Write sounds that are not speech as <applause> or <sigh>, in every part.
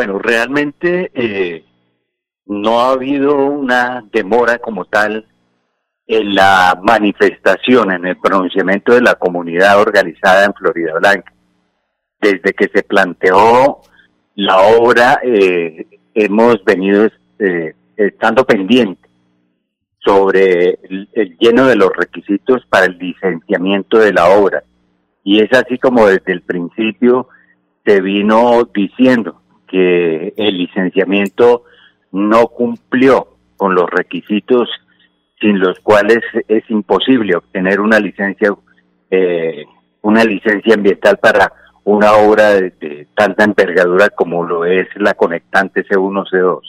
Bueno, realmente eh, no ha habido una demora como tal en la manifestación, en el pronunciamiento de la comunidad organizada en Florida Blanca. Desde que se planteó la obra, eh, hemos venido eh, estando pendientes sobre el, lleno de los requisitos para el licenciamiento de la obra. Y es así como desde el principio se vino diciendo que el licenciamiento no cumplió con los requisitos sin los cuales es imposible obtener una licencia eh, una licencia ambiental para una obra de, tanta envergadura como lo es la conectante C1 C2.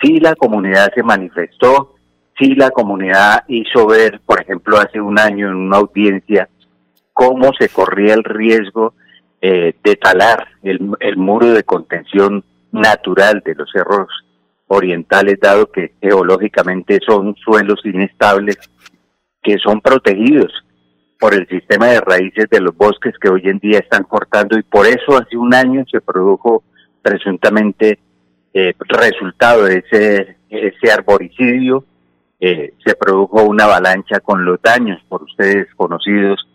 Sí la comunidad se manifestó, sí la comunidad hizo ver, por ejemplo, hace un año en una audiencia cómo se corría el riesgo eh, de talar el, el muro de contención natural de los cerros orientales, dado que geológicamente son suelos inestables que son protegidos por el sistema de raíces de los bosques que hoy en día están cortando y por eso hace un año se produjo presuntamente eh, resultado de ese, ese arboricidio, eh, se produjo una avalancha con los daños por ustedes conocidos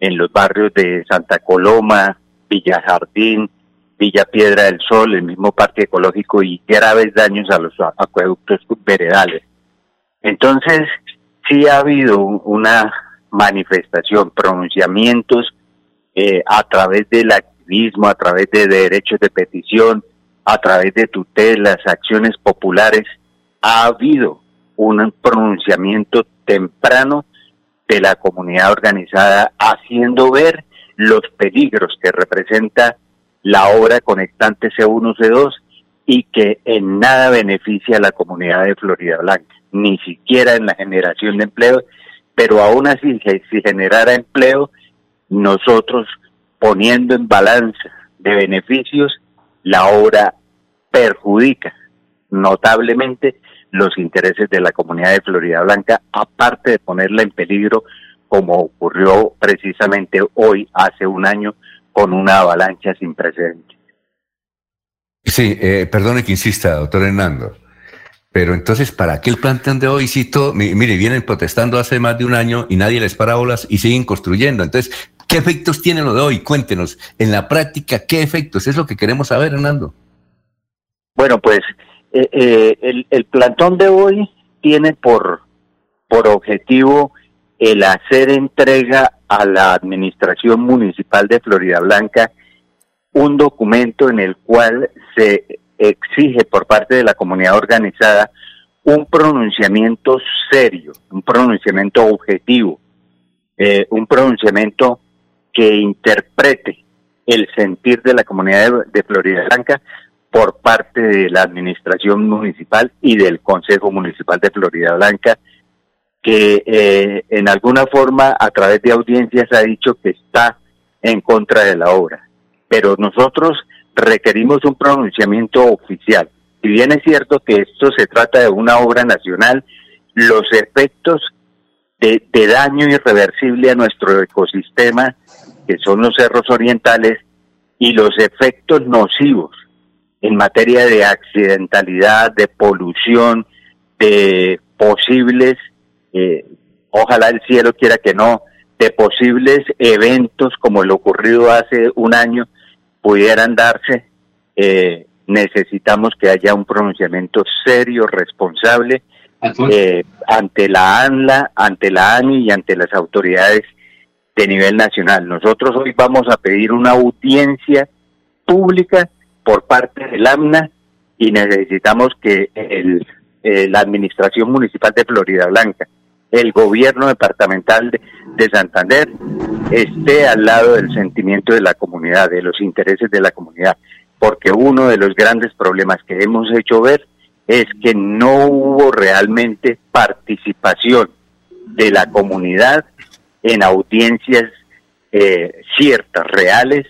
en los barrios de Santa Coloma, Villa Jardín, Villa Piedra del Sol, el mismo parque ecológico y graves daños a los acueductos veredales. Entonces, sí ha habido una manifestación, pronunciamientos eh, a través del activismo, a través de derechos de petición, a través de tutelas, acciones populares, ha habido un pronunciamiento temprano de la comunidad organizada haciendo ver los peligros que representa la obra conectante C1, C2 y que en nada beneficia a la comunidad de Florida Blanca, ni siquiera en la generación de empleo. Pero aún así, si generara empleo, nosotros poniendo en balanza de beneficios, la obra perjudica notablemente los intereses de la comunidad de Florida Blanca, aparte de ponerla en peligro, como ocurrió precisamente hoy, hace un año, con una avalancha sin precedentes. Sí, eh, perdone que insista, doctor Hernando. Pero entonces, ¿para qué el plantón de hoy? Si todo, mire, vienen protestando hace más de un año y nadie les para bolas y siguen construyendo. Entonces, ¿qué efectos tiene lo de hoy? Cuéntenos, en la práctica, ¿qué efectos? Es lo que queremos saber, Hernando. Bueno, pues eh, eh, el, el plantón de hoy tiene por, por objetivo el hacer entrega a la Administración Municipal de Florida Blanca un documento en el cual se exige por parte de la comunidad organizada un pronunciamiento serio, un pronunciamiento objetivo, eh, un pronunciamiento que interprete el sentir de la comunidad de, Florida Blanca por parte de la administración municipal y del Consejo Municipal de Florida Blanca, que eh, en alguna forma a través de audiencias ha dicho que está en contra de la obra. Pero nosotros requerimos un pronunciamiento oficial. Si bien es cierto que esto se trata de una obra nacional, los efectos de, daño irreversible a nuestro ecosistema, que son los cerros orientales, y los efectos nocivos en materia de accidentalidad, de polución, de posibles, eh, ojalá el cielo quiera que no, de posibles eventos como lo ocurrido hace un año pudieran darse, eh, necesitamos que haya un pronunciamiento serio, responsable, eh, ante la ANLA, ante la ANI y ante las autoridades de nivel nacional. Nosotros hoy vamos a pedir una audiencia pública por parte del AMNA y necesitamos que el, eh, la Administración Municipal de Florida Blanca, el gobierno departamental de, Santander esté al lado del sentimiento de la comunidad, de los intereses de la comunidad, porque uno de los grandes problemas que hemos hecho ver es que no hubo realmente participación de la comunidad en audiencias eh, ciertas, reales,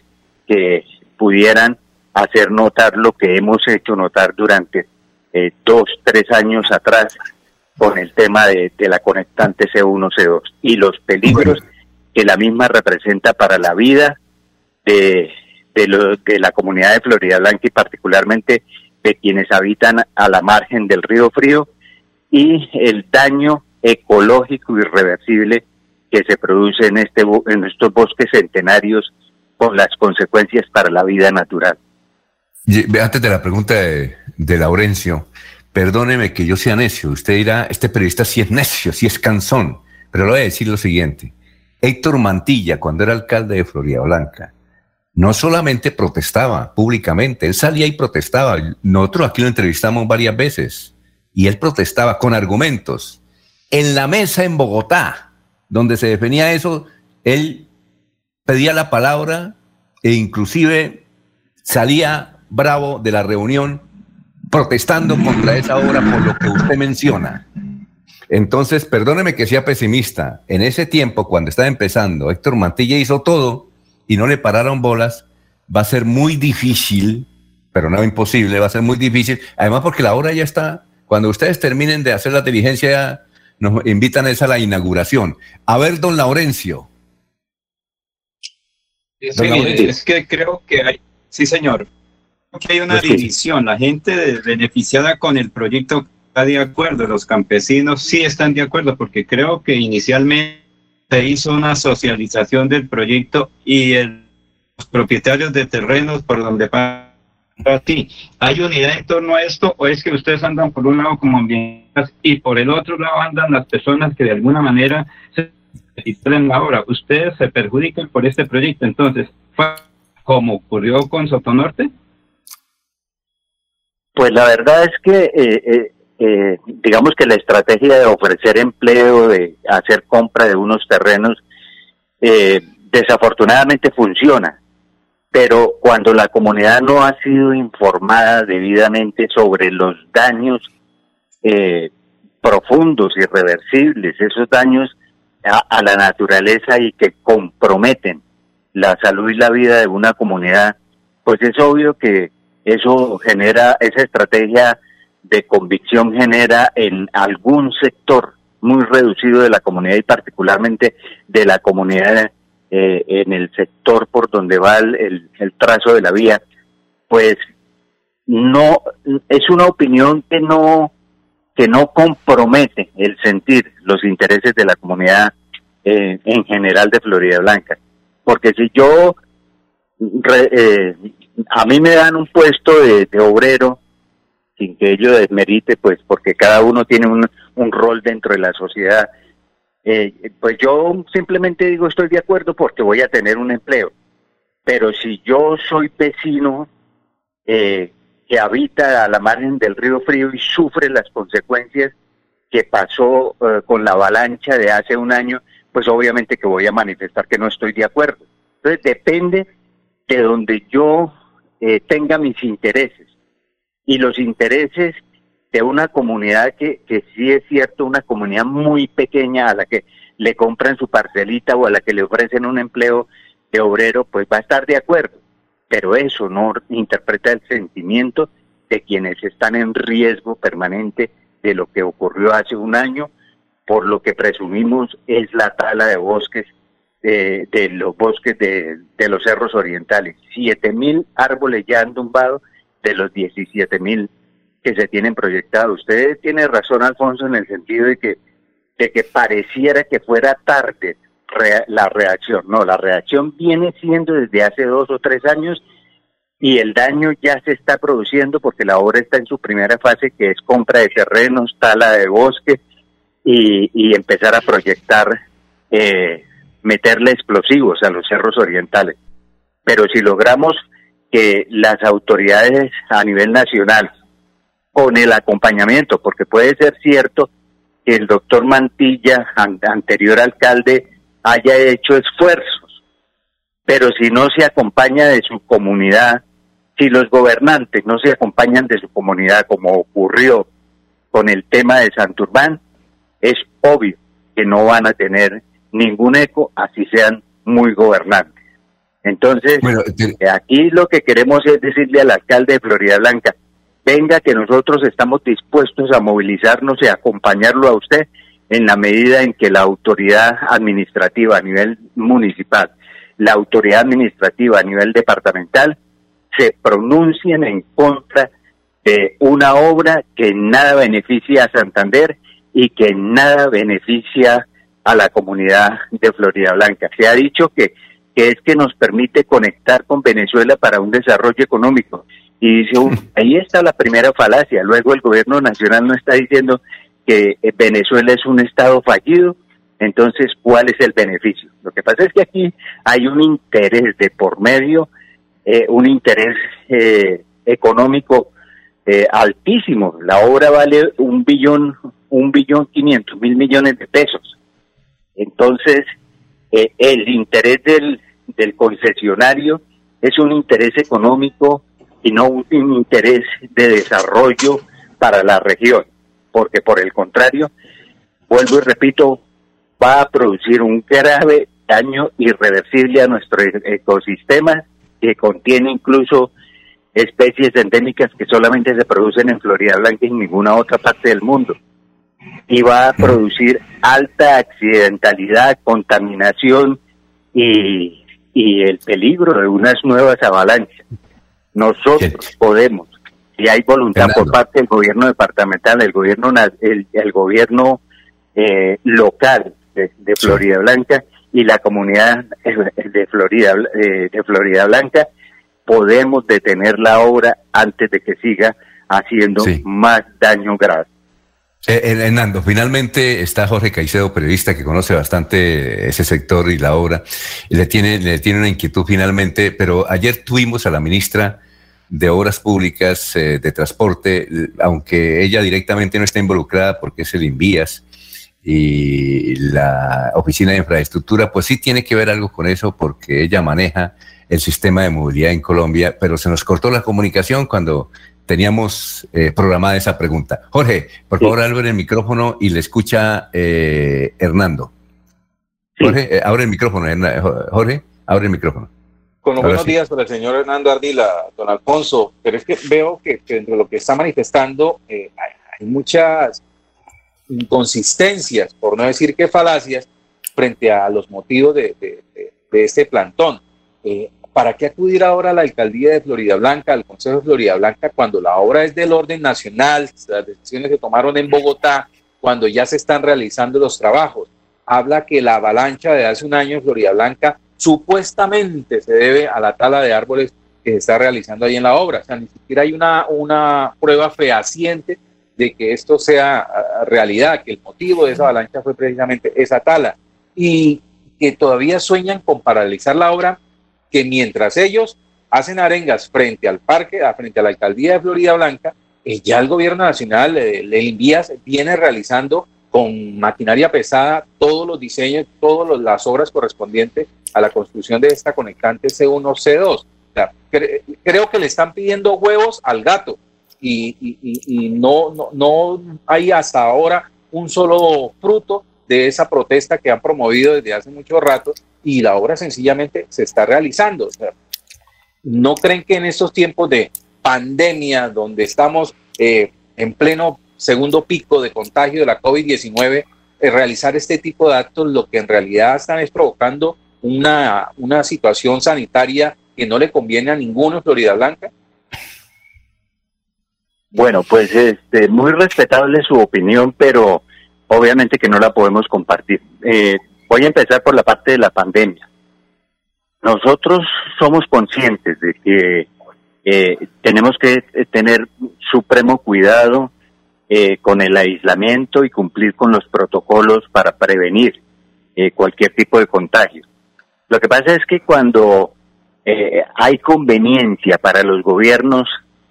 que pudieran hacer notar lo que hemos hecho notar durante eh, dos, tres años atrás con el tema de, la conectante C1, C2 y los peligros que la misma representa para la vida de, de, lo, de la comunidad de Florida Blanca y particularmente de quienes habitan a la margen del río Frío y el daño ecológico irreversible que se produce en, este, en estos bosques centenarios con las consecuencias para la vida natural. Antes de la pregunta de, de Laurencio, perdóneme que yo sea necio, usted dirá, este periodista sí es necio, sí es cansón, pero le voy a decir lo siguiente. Héctor Mantilla, cuando era alcalde de Florida Blanca, no solamente protestaba públicamente, él salía y protestaba. Nosotros aquí lo entrevistamos varias veces y él protestaba con argumentos. En la mesa en Bogotá, donde se definía eso, él pedía la palabra e inclusive salía bravo de la reunión protestando contra esa obra por lo que usted menciona. Entonces, perdóneme que sea pesimista. En ese tiempo, cuando estaba empezando, Héctor Mantilla hizo todo y no le pararon bolas. Va a ser muy difícil, pero no imposible, va a ser muy difícil. Además, porque la obra ya está. Cuando ustedes terminen de hacer la diligencia, nos invitan a esa la inauguración. A ver, don Laurencio. Es, que creo que hay, sí, señor, que hay una división. La gente beneficiada con el proyecto está de acuerdo, los campesinos sí están de acuerdo, porque creo que inicialmente se hizo una socialización del proyecto y el, los propietarios de terrenos por donde pasa ti. ¿Hay unidad en torno a esto o es que ustedes andan por un lado como ambientalistas y por el otro lado andan las personas que de alguna manera se en la obra? Ustedes se perjudican por este proyecto. Entonces, ¿fue como ocurrió con Sotonorte? Pues la verdad es que eh, eh, eh, digamos que la estrategia de ofrecer empleo, de hacer compra de unos terrenos, eh, desafortunadamente funciona. Pero cuando la comunidad no ha sido informada debidamente sobre los daños profundos, irreversibles, esos daños a la naturaleza y que comprometen la salud y la vida de una comunidad, pues es obvio que eso genera esa estrategia de convicción genera en algún sector muy reducido de la comunidad y particularmente de la comunidad eh, en el sector por donde va el, trazo de la vía, pues no es una opinión que no que no compromete el sentir los intereses de la comunidad eh, en general de Florida Blanca, porque si yo eh, a mí me dan un puesto de obrero sin que ello desmerite, pues porque cada uno tiene un, un rol dentro de la sociedad. Eh, pues yo simplemente digo estoy de acuerdo porque voy a tener un empleo. Pero si yo soy vecino eh, que habita a la margen del río Frío y sufre las consecuencias que pasó eh, con la avalancha de hace un año, pues obviamente que voy a manifestar que no estoy de acuerdo. Entonces depende de donde yo tenga mis intereses y los intereses de una comunidad que, que sí es cierto, una comunidad muy pequeña a la que le compran su parcelita o a la que le ofrecen un empleo de obrero, pues va a estar de acuerdo. Pero eso no interpreta el sentimiento de quienes están en riesgo permanente de lo que ocurrió hace un año, por lo que presumimos es la tala de bosques, de, de los bosques de, de los cerros orientales. Siete mil árboles ya han tumbado de los 17 mil que se tienen proyectados. Usted tiene razón, Alfonso, en el sentido de que, de que pareciera que fuera tarde la reacción. No, la reacción viene siendo desde hace dos o tres años y el daño ya se está produciendo porque la obra está en su primera fase, que es compra de terrenos, tala de bosque y, y empezar a proyectar, eh, meterle explosivos a los cerros orientales. Pero si logramos que las autoridades a nivel nacional, con el acompañamiento, porque puede ser cierto que el doctor Mantilla, anterior alcalde, haya hecho esfuerzos, pero si no se acompaña de su comunidad, si los gobernantes no se acompañan de su comunidad, como ocurrió con el tema de Santurbán, es obvio que no van a tener ningún eco, así sean muy gobernantes. Entonces, eh, aquí lo que queremos es decirle al alcalde de Florida Blanca, venga que nosotros estamos dispuestos a movilizarnos y acompañarlo a usted en la medida en que la autoridad administrativa a nivel municipal la autoridad administrativa a nivel departamental se pronuncien en contra de una obra que nada beneficia a Santander y que nada beneficia a la comunidad de Florida Blanca. Se ha dicho que, que es que nos permite conectar con Venezuela para un desarrollo económico. Y dice, <laughs> ahí está la primera falacia. Luego el gobierno nacional no está diciendo que eh, Venezuela es un estado fallido, entonces, ¿cuál es el beneficio? Lo que pasa es que aquí hay un interés de por medio, eh, un interés eh, económico altísimo. La obra vale un billón, un billón quinientos mil millones de pesos. Entonces, el interés del, concesionario es un interés económico y no un interés de desarrollo para la región, porque por el contrario, vuelvo y repito, va a producir un grave daño irreversible a nuestro e-, ecosistema que contiene incluso especies endémicas que solamente se producen en Florida Blanca y en ninguna otra parte del mundo. Y va a producir alta accidentalidad, contaminación y, y el peligro de unas nuevas avalanchas. Nosotros podemos, si hay voluntad por parte del gobierno departamental, el gobierno, el, el gobierno eh, local de, Florida Blanca y la comunidad eh, de Florida, eh, de Florida Blanca, podemos detener la obra antes de que siga haciendo más daño grave. Hernando, finalmente está Jorge Caicedo, periodista que conoce bastante ese sector y la obra. le tiene, le tiene una inquietud finalmente, pero ayer tuvimos a la ministra de Obras Públicas de Transporte, aunque ella directamente no está involucrada porque es el Invías, y la Oficina de Infraestructura, pues sí tiene que ver algo con eso porque ella maneja el sistema de movilidad en Colombia, pero se nos cortó la comunicación cuando teníamos eh, programada esa pregunta. Jorge, por favor, abre el micrófono y le escucha eh, Hernando. Jorge, eh, abre el micrófono, Jorge, abre el micrófono. Con los buenos días para el señor Hernando Ardila, don Alfonso, pero es que veo que, dentro de lo que está manifestando hay muchas inconsistencias, por no decir que falacias, frente a los motivos de, este plantón. Eh, ¿Para qué acudir ahora a la alcaldía de Florida Blanca, al Consejo de Florida Blanca, cuando la obra es del orden nacional, las decisiones se tomaron en Bogotá, cuando ya se están realizando los trabajos? Habla que la avalancha de hace un año en Florida Blanca supuestamente se debe a la tala de árboles que se está realizando ahí en la obra. O sea, ni siquiera hay una, una prueba fehaciente de que esto sea ah, realidad, que el motivo de esa avalancha fue precisamente esa tala y que todavía sueñan con paralizar la obra, que mientras ellos hacen arengas frente al parque, frente a la alcaldía de Florida Blanca, eh, ya el gobierno nacional, eh, el Envías, viene realizando con maquinaria pesada todos los diseños, todas las obras correspondientes a la construcción de esta conectante C1, C2. creo que le están pidiendo huevos al gato y, no, no, no hay hasta ahora un solo fruto de esa protesta que han promovido desde hace mucho rato y la obra sencillamente se está realizando. ¿No creen que en estos tiempos de pandemia, donde estamos eh, en pleno segundo pico de contagio de la COVID-19, eh, realizar este tipo de actos lo que en realidad están es provocando una, una situación sanitaria que no le conviene a ninguno en Florida Blanca? Bueno, pues este, muy respetable su opinión, pero obviamente que no la podemos compartir. Eh, voy a empezar por la parte de la pandemia. Nosotros somos conscientes de que eh, tenemos que tener supremo cuidado eh, con el aislamiento y cumplir con los protocolos para prevenir cualquier tipo de contagio. Lo que pasa es que cuando hay conveniencia para los gobiernos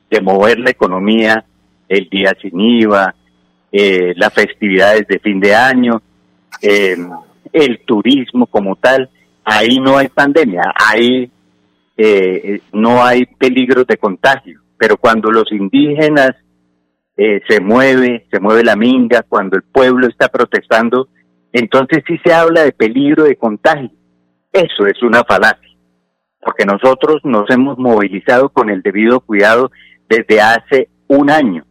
de mover la economía, el día sin IVA, eh, las festividades de fin de año, eh, el turismo como tal, ahí no hay pandemia, ahí eh, no hay peligros de contagio. Pero cuando los indígenas se mueve, se mueve la minga, cuando el pueblo está protestando, entonces sí se habla de peligro de contagio. Eso es una falacia, porque nosotros nos hemos movilizado con el debido cuidado desde hace un año,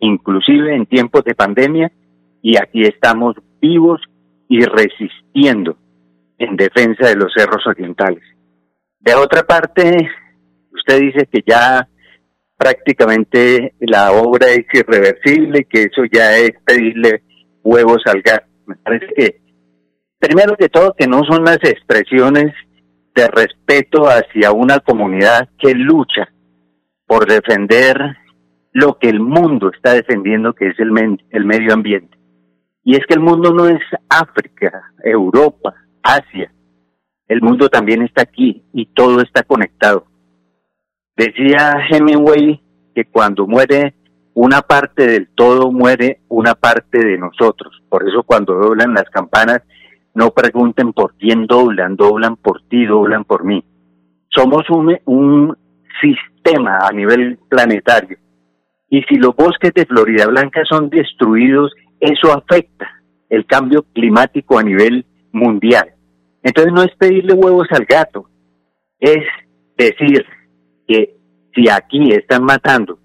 inclusive en tiempos de pandemia, y aquí estamos vivos y resistiendo en defensa de los cerros orientales. De otra parte, usted dice que ya prácticamente la obra es irreversible, que eso ya es pedirle huevos al gato. Me parece que, primero que todo, que no son las expresiones de respeto hacia una comunidad que lucha por defender lo que el mundo está defendiendo, que es el, el medio ambiente. Y es que el mundo no es África, Europa, Asia. El mundo también está aquí y todo está conectado. Decía Hemingway que cuando muere una parte del todo, muere una parte de nosotros. Por eso cuando doblan las campanas, no pregunten por quién doblan, doblan por ti, doblan por mí. Somos un, un sistema a nivel planetario. Y si los bosques de Florida Blanca son destruidos, eso afecta el cambio climático a nivel mundial. Entonces no es pedirle huevos al gato, es decir que si aquí están matando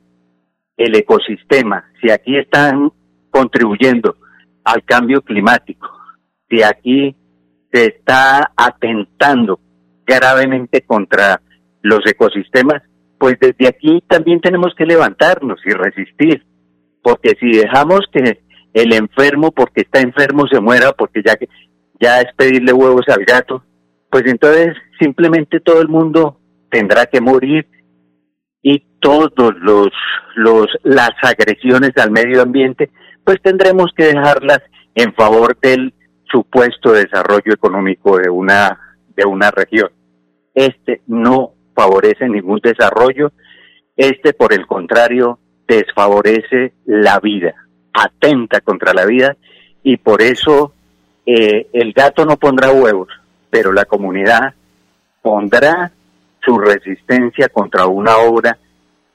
el ecosistema, si aquí están contribuyendo al cambio climático, si aquí se está atentando gravemente contra los ecosistemas, pues desde aquí también tenemos que levantarnos y resistir, porque si dejamos que el enfermo porque está enfermo se muera, porque ya que ya es pedirle huevos al gato, pues entonces simplemente todo el mundo tendrá que morir y todos los los las agresiones al medio ambiente, pues tendremos que dejarlas en favor del supuesto desarrollo económico de una de una región. Este no favorece ningún desarrollo, este por el contrario desfavorece la vida, atenta contra la vida y por eso eh, el gato no pondrá huevos, pero la comunidad pondrá su resistencia contra una obra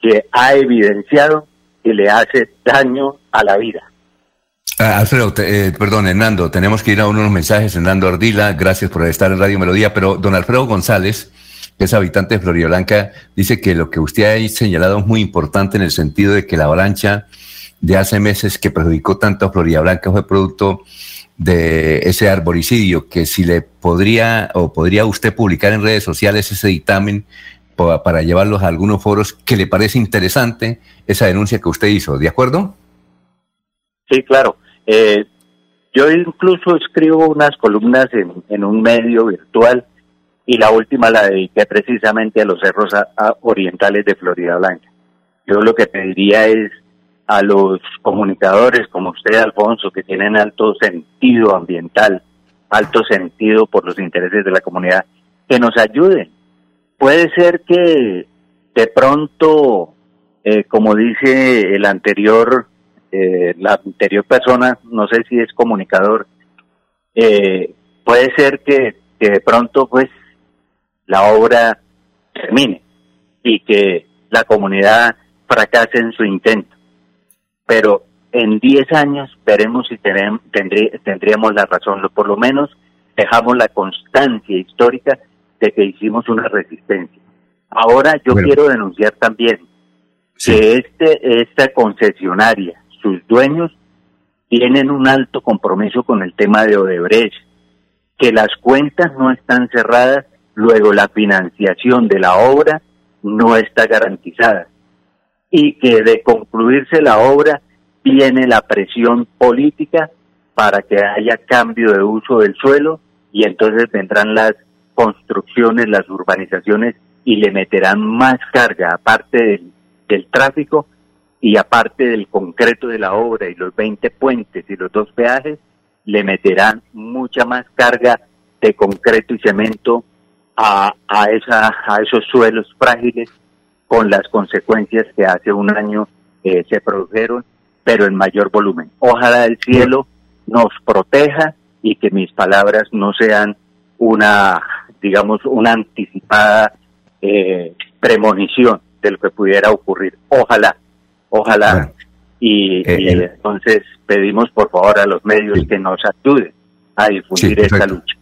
que ha evidenciado que le hace daño a la vida. Ah, Alfredo, eh, perdón, Hernando, tenemos que ir a unos mensajes. Hernando Ardila, gracias por estar en Radio Melodía, pero don Alfredo González, que es habitante de Florida Blanca, dice que lo que usted ha señalado es muy importante en el sentido de que la avalancha de hace meses que perjudicó tanto a Florida Blanca fue producto de ese arboricidio, que si le podría o podría usted publicar en redes sociales ese dictamen para llevarlos a algunos foros que le parece interesante esa denuncia que usted hizo, ¿de acuerdo? Sí, claro. Eh, yo incluso escribo unas columnas en, un medio virtual y la última la dediqué precisamente a los cerros orientales de Florida Blanca. Yo lo que pediría es a los comunicadores como usted, Alfonso, que tienen alto sentido ambiental, alto sentido por los intereses de la comunidad, que nos ayuden. Puede ser que de pronto, eh, como dice el anterior, eh, la anterior persona, no sé si es comunicador, eh, puede ser que, que de pronto pues la obra termine y que la comunidad fracase en su intento pero en 10 años veremos si tendríamos la razón, por lo menos dejamos la constancia histórica de que hicimos una resistencia. Ahora yo quiero denunciar también que este, esta concesionaria, sus dueños, tienen un alto compromiso con el tema de Odebrecht, que las cuentas no están cerradas, luego la financiación de la obra no está garantizada y que de concluirse la obra viene la presión política para que haya cambio de uso del suelo y entonces vendrán las construcciones, las urbanizaciones y le meterán más carga aparte del, tráfico y aparte del concreto de la obra y los 20 puentes y los dos peajes, le meterán mucha más carga de concreto y cemento a, a, esa, a esos suelos frágiles con las consecuencias que hace un año eh, se produjeron, pero en mayor volumen. Ojalá el cielo nos proteja y que mis palabras no sean una, digamos, una anticipada eh, premonición de lo que pudiera ocurrir. Ojalá, ojalá. y, eh, entonces pedimos por favor a los medios que nos ayuden a difundir esta lucha.